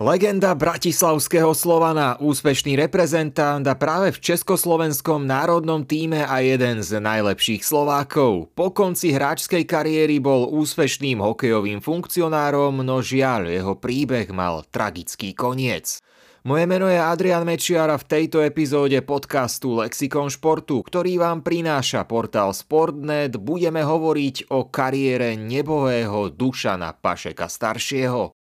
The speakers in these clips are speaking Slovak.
Legenda bratislavského Slovana, úspešný reprezentant a práve v československom národnom týme a jeden z najlepších Slovákov. Po konci hráčskej kariéry bol úspešným hokejovým funkcionárom, no žiaľ, jeho príbeh mal tragický koniec. Moje meno je Adrian Mečiar a v tejto epizóde podcastu Lexikon športu, ktorý vám prináša portál Sportnet, budeme hovoriť o kariére nebohého Dušana Pašeka staršieho.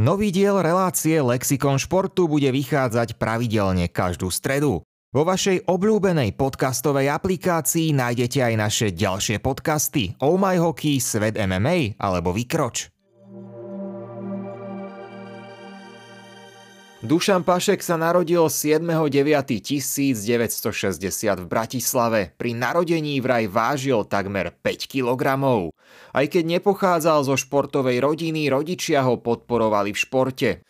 Nový diel relácie Lexikon športu bude vychádzať pravidelne každú stredu. Vo vašej obľúbenej podcastovej aplikácii nájdete aj naše ďalšie podcasty Oh My Hockey, Svet MMA alebo Vykroč. Dušan Pašek sa narodil 7.9.1960 v Bratislave. Pri narodení vraj vážil takmer 5 kg. Aj keď nepochádzal zo športovej rodiny, rodičia ho podporovali v športe.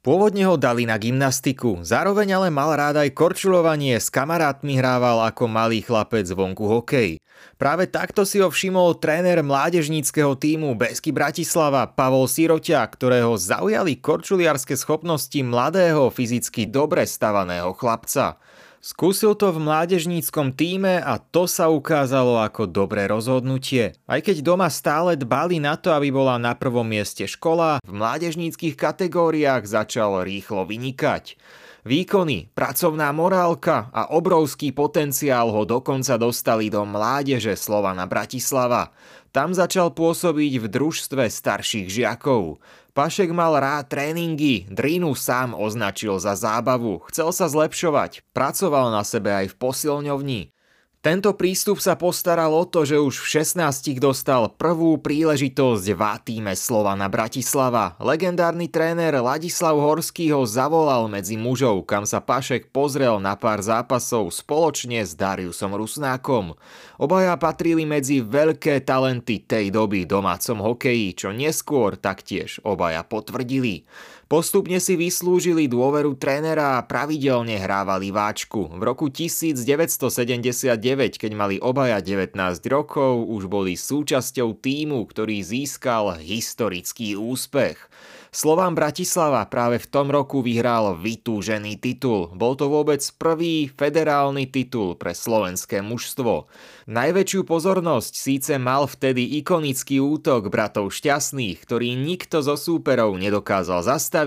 Pôvodne ho dali na gymnastiku, zároveň ale mal rád aj korčulovanie, s kamarátmi hrával ako malý chlapec vonku hokej. Práve takto si ho všimol tréner mládežníckého týmu Besky Bratislava Pavol Sirotia, ktorého zaujali korčuliarske schopnosti mladého, fyzicky dobre stavaného chlapca. Skúsil to v mládežníckom týme a to sa ukázalo ako dobré rozhodnutie. Aj keď doma stále dbali na to, aby bola na prvom mieste škola, v mládežníckých kategóriách začal rýchlo vynikať. Výkony, pracovná morálka a obrovský potenciál ho dokonca dostali do mládeže Slovana Bratislava. Tam začal pôsobiť v družstve starších žiakov. Pašek mal rád tréningy, Drínu sám označil za zábavu, chcel sa zlepšovať, pracoval na sebe aj v posilňovni. Tento prístup sa postaral o to, že už v 16 dostal prvú príležitosť v týme Slovana Bratislava. Legendárny tréner Ladislav Horský ho zavolal medzi mužov, kam sa Pašek pozrel na pár zápasov spoločne s Dariusom Rusnákom. Obaja patrili medzi veľké talenty tej doby domácom hokeji, čo neskôr taktiež obaja potvrdili. Postupne si vyslúžili dôveru trénera a pravidelne hrávali váčku. V roku 1979, keď mali obaja 19 rokov, už boli súčasťou týmu, ktorý získal historický úspech. Slovám Bratislava práve v tom roku vyhral vytúžený titul. Bol to vôbec prvý federálny titul pre slovenské mužstvo. Najväčšiu pozornosť síce mal vtedy ikonický útok bratov Šťastných, ktorý nikto zo súperov nedokázal zastaviť,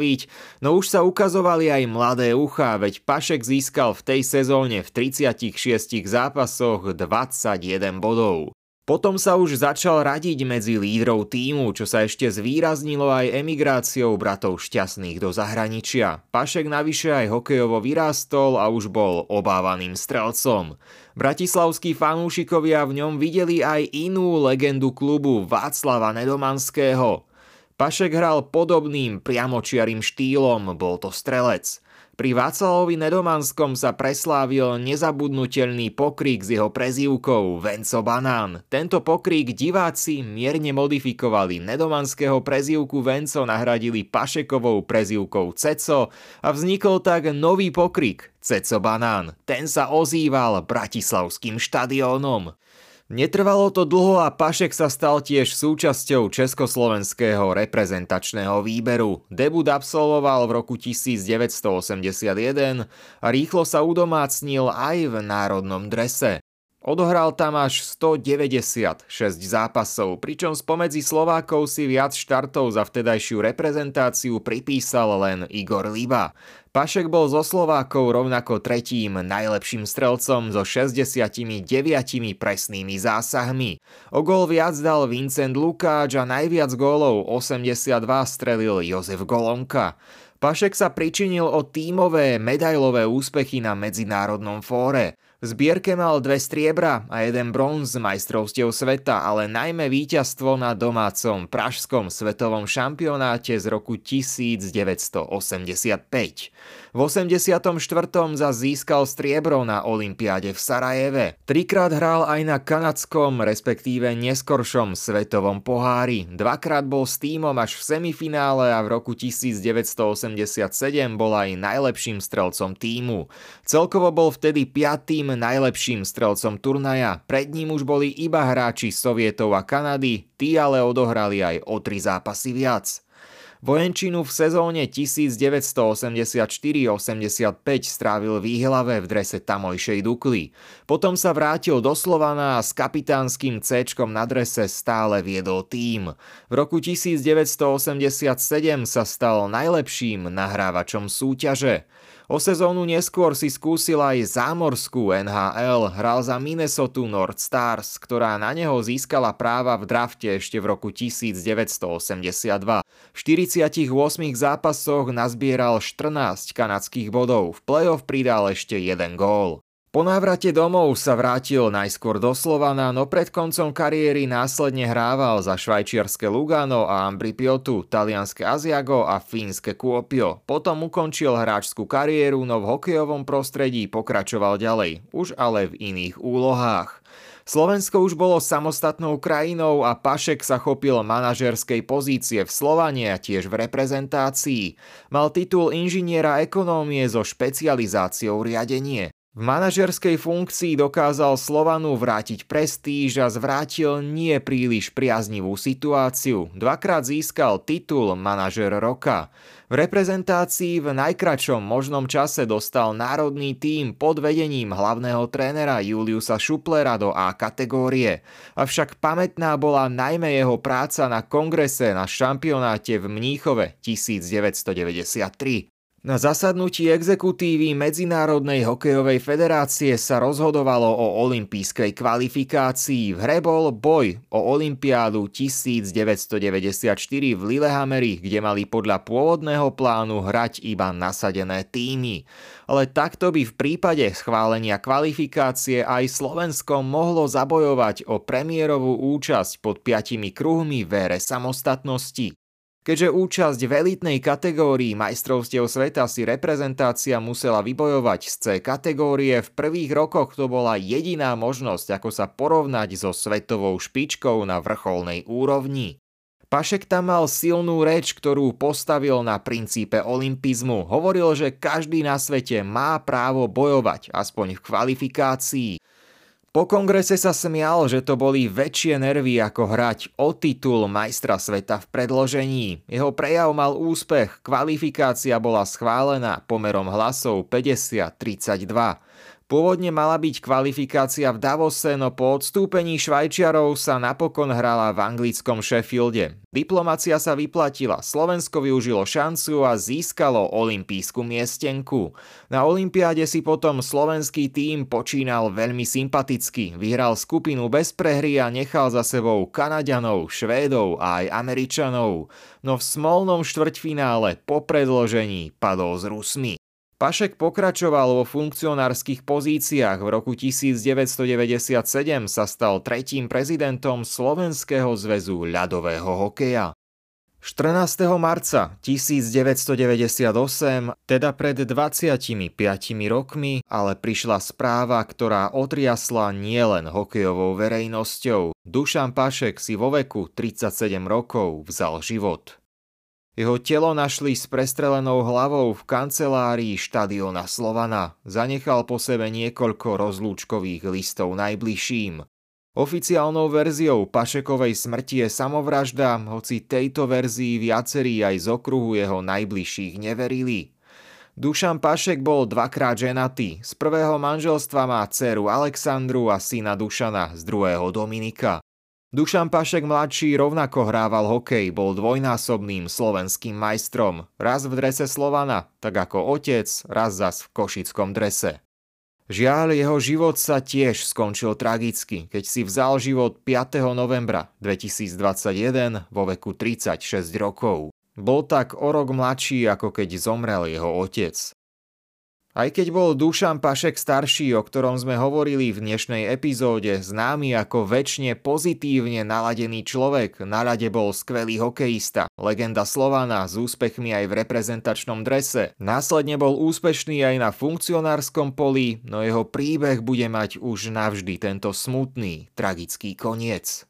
no už sa ukazovali aj mladé ucha, veď Pašek získal v tej sezóne v 36 zápasoch 21 bodov. Potom sa už začal radiť medzi lídrov týmu, čo sa ešte zvýraznilo aj emigráciou bratov šťastných do zahraničia. Pašek navyše aj hokejovo vyrástol a už bol obávaným strelcom. Bratislavskí fanúšikovia v ňom videli aj inú legendu klubu Václava Nedomanského. Pašek hral podobným priamočiarým štýlom, bol to strelec. Pri Václavovi Nedomanskom sa preslávil nezabudnutelný pokrík s jeho prezývkou Venco Banán. Tento pokrík diváci mierne modifikovali. Nedomanského prezývku Venco nahradili Pašekovou prezývkou Ceco a vznikol tak nový pokrík Ceco Banán. Ten sa ozýval bratislavským štadiónom. Netrvalo to dlho a Pašek sa stal tiež súčasťou československého reprezentačného výberu. Debut absolvoval v roku 1981 a rýchlo sa udomácnil aj v národnom drese. Odohral tam až 196 zápasov, pričom spomedzi Slovákov si viac štartov za vtedajšiu reprezentáciu pripísal len Igor Liba. Pašek bol zo Slovákov rovnako tretím najlepším strelcom so 69 presnými zásahmi. O gól viac dal Vincent Lukáč a najviac gólov 82 strelil Jozef Golonka. Pašek sa pričinil o tímové medailové úspechy na medzinárodnom fóre. V zbierke mal dve striebra a jeden bronz z majstrovstiev sveta, ale najmä víťazstvo na domácom pražskom svetovom šampionáte z roku 1985. V 84. za získal striebro na Olympiáde v Sarajeve. Trikrát hral aj na kanadskom, respektíve neskoršom svetovom pohári. Dvakrát bol s týmom až v semifinále a v roku 1987 bol aj najlepším strelcom týmu. Celkovo bol vtedy piatým najlepším strelcom turnaja, pred ním už boli iba hráči Sovietov a Kanady, tí ale odohrali aj o tri zápasy viac. Vojenčinu v sezóne 1984-85 strávil v Ihlave v drese tamojšej Dukly. Potom sa vrátil do Slovana a s kapitánskym C na drese stále viedol tým. V roku 1987 sa stal najlepším nahrávačom súťaže. O sezónu neskôr si skúsil aj zámorskú NHL, hral za Minnesota North Stars, ktorá na neho získala práva v drafte ešte v roku 1982. V 48 zápasoch nazbieral 14 kanadských bodov, v play-off pridal ešte jeden gól. Po návrate domov sa vrátil najskôr do Slovana, no pred koncom kariéry následne hrával za švajčiarske Lugano a Ambripiotu, talianske Asiago a fínske Kuopio. Potom ukončil hráčskú kariéru, no v hokejovom prostredí pokračoval ďalej, už ale v iných úlohách. Slovensko už bolo samostatnou krajinou a Pašek sa chopil manažerskej pozície v Slovane a tiež v reprezentácii. Mal titul inžiniera ekonómie so špecializáciou riadenie. V manažerskej funkcii dokázal Slovanu vrátiť prestíž a zvrátil nie príliš priaznivú situáciu. Dvakrát získal titul manažer roka. V reprezentácii v najkračom možnom čase dostal národný tím pod vedením hlavného trénera Juliusa Šuplera do A kategórie. Avšak pamätná bola najmä jeho práca na kongrese na šampionáte v Mníchove 1993. Na zasadnutí exekutívy Medzinárodnej hokejovej federácie sa rozhodovalo o olympijskej kvalifikácii. V hre bol boj o Olympiádu 1994 v Lillehammeri, kde mali podľa pôvodného plánu hrať iba nasadené týmy. Ale takto by v prípade schválenia kvalifikácie aj Slovensko mohlo zabojovať o premiérovú účasť pod piatimi kruhmi vére samostatnosti. Keďže účasť v elitnej kategórii majstrovstiev sveta si reprezentácia musela vybojovať z C kategórie, v prvých rokoch to bola jediná možnosť, ako sa porovnať so svetovou špičkou na vrcholnej úrovni. Pašek tam mal silnú reč, ktorú postavil na princípe olympizmu. Hovoril, že každý na svete má právo bojovať, aspoň v kvalifikácii. Po kongrese sa smial, že to boli väčšie nervy ako hrať o titul majstra sveta v predložení. Jeho prejav mal úspech, kvalifikácia bola schválená pomerom hlasov 50-32. Pôvodne mala byť kvalifikácia v Davose, no po odstúpení Švajčiarov sa napokon hrala v anglickom Sheffielde. Diplomacia sa vyplatila, Slovensko využilo šancu a získalo olimpijskú miestenku. Na olympiáde si potom slovenský tím počínal veľmi sympaticky, vyhral skupinu bez prehry a nechal za sebou Kanaďanov, Švédov a aj Američanov. No v smolnom štvrťfinále po predložení padol s Rusmi. Pašek pokračoval vo funkcionárskych pozíciách. V roku 1997 sa stal tretím prezidentom Slovenského zväzu ľadového hokeja. 14. marca 1998, teda pred 25 rokmi, ale prišla správa, ktorá otriasla nielen hokejovou verejnosťou. Dušan Pašek si vo veku 37 rokov vzal život. Jeho telo našli s prestrelenou hlavou v kancelárii štadiona Slovana. Zanechal po sebe niekoľko rozlúčkových listov najbližším. Oficiálnou verziou Pašekovej smrti je samovražda, hoci tejto verzii viacerí aj z okruhu jeho najbližších neverili. Dušan Pašek bol dvakrát ženatý. Z prvého manželstva má dceru Alexandru a syna Dušana, z druhého Dominika. Dušan Pašek mladší rovnako hrával hokej, bol dvojnásobným slovenským majstrom. Raz v drese Slovana, tak ako otec, raz zas v košickom drese. Žiaľ, jeho život sa tiež skončil tragicky, keď si vzal život 5. novembra 2021 vo veku 36 rokov. Bol tak o rok mladší, ako keď zomrel jeho otec. Aj keď bol Dušan Pašek starší, o ktorom sme hovorili v dnešnej epizóde, známy ako väčšine pozitívne naladený človek, na rade bol skvelý hokejista, legenda Slovana s úspechmi aj v reprezentačnom drese. Následne bol úspešný aj na funkcionárskom poli, no jeho príbeh bude mať už navždy tento smutný, tragický koniec.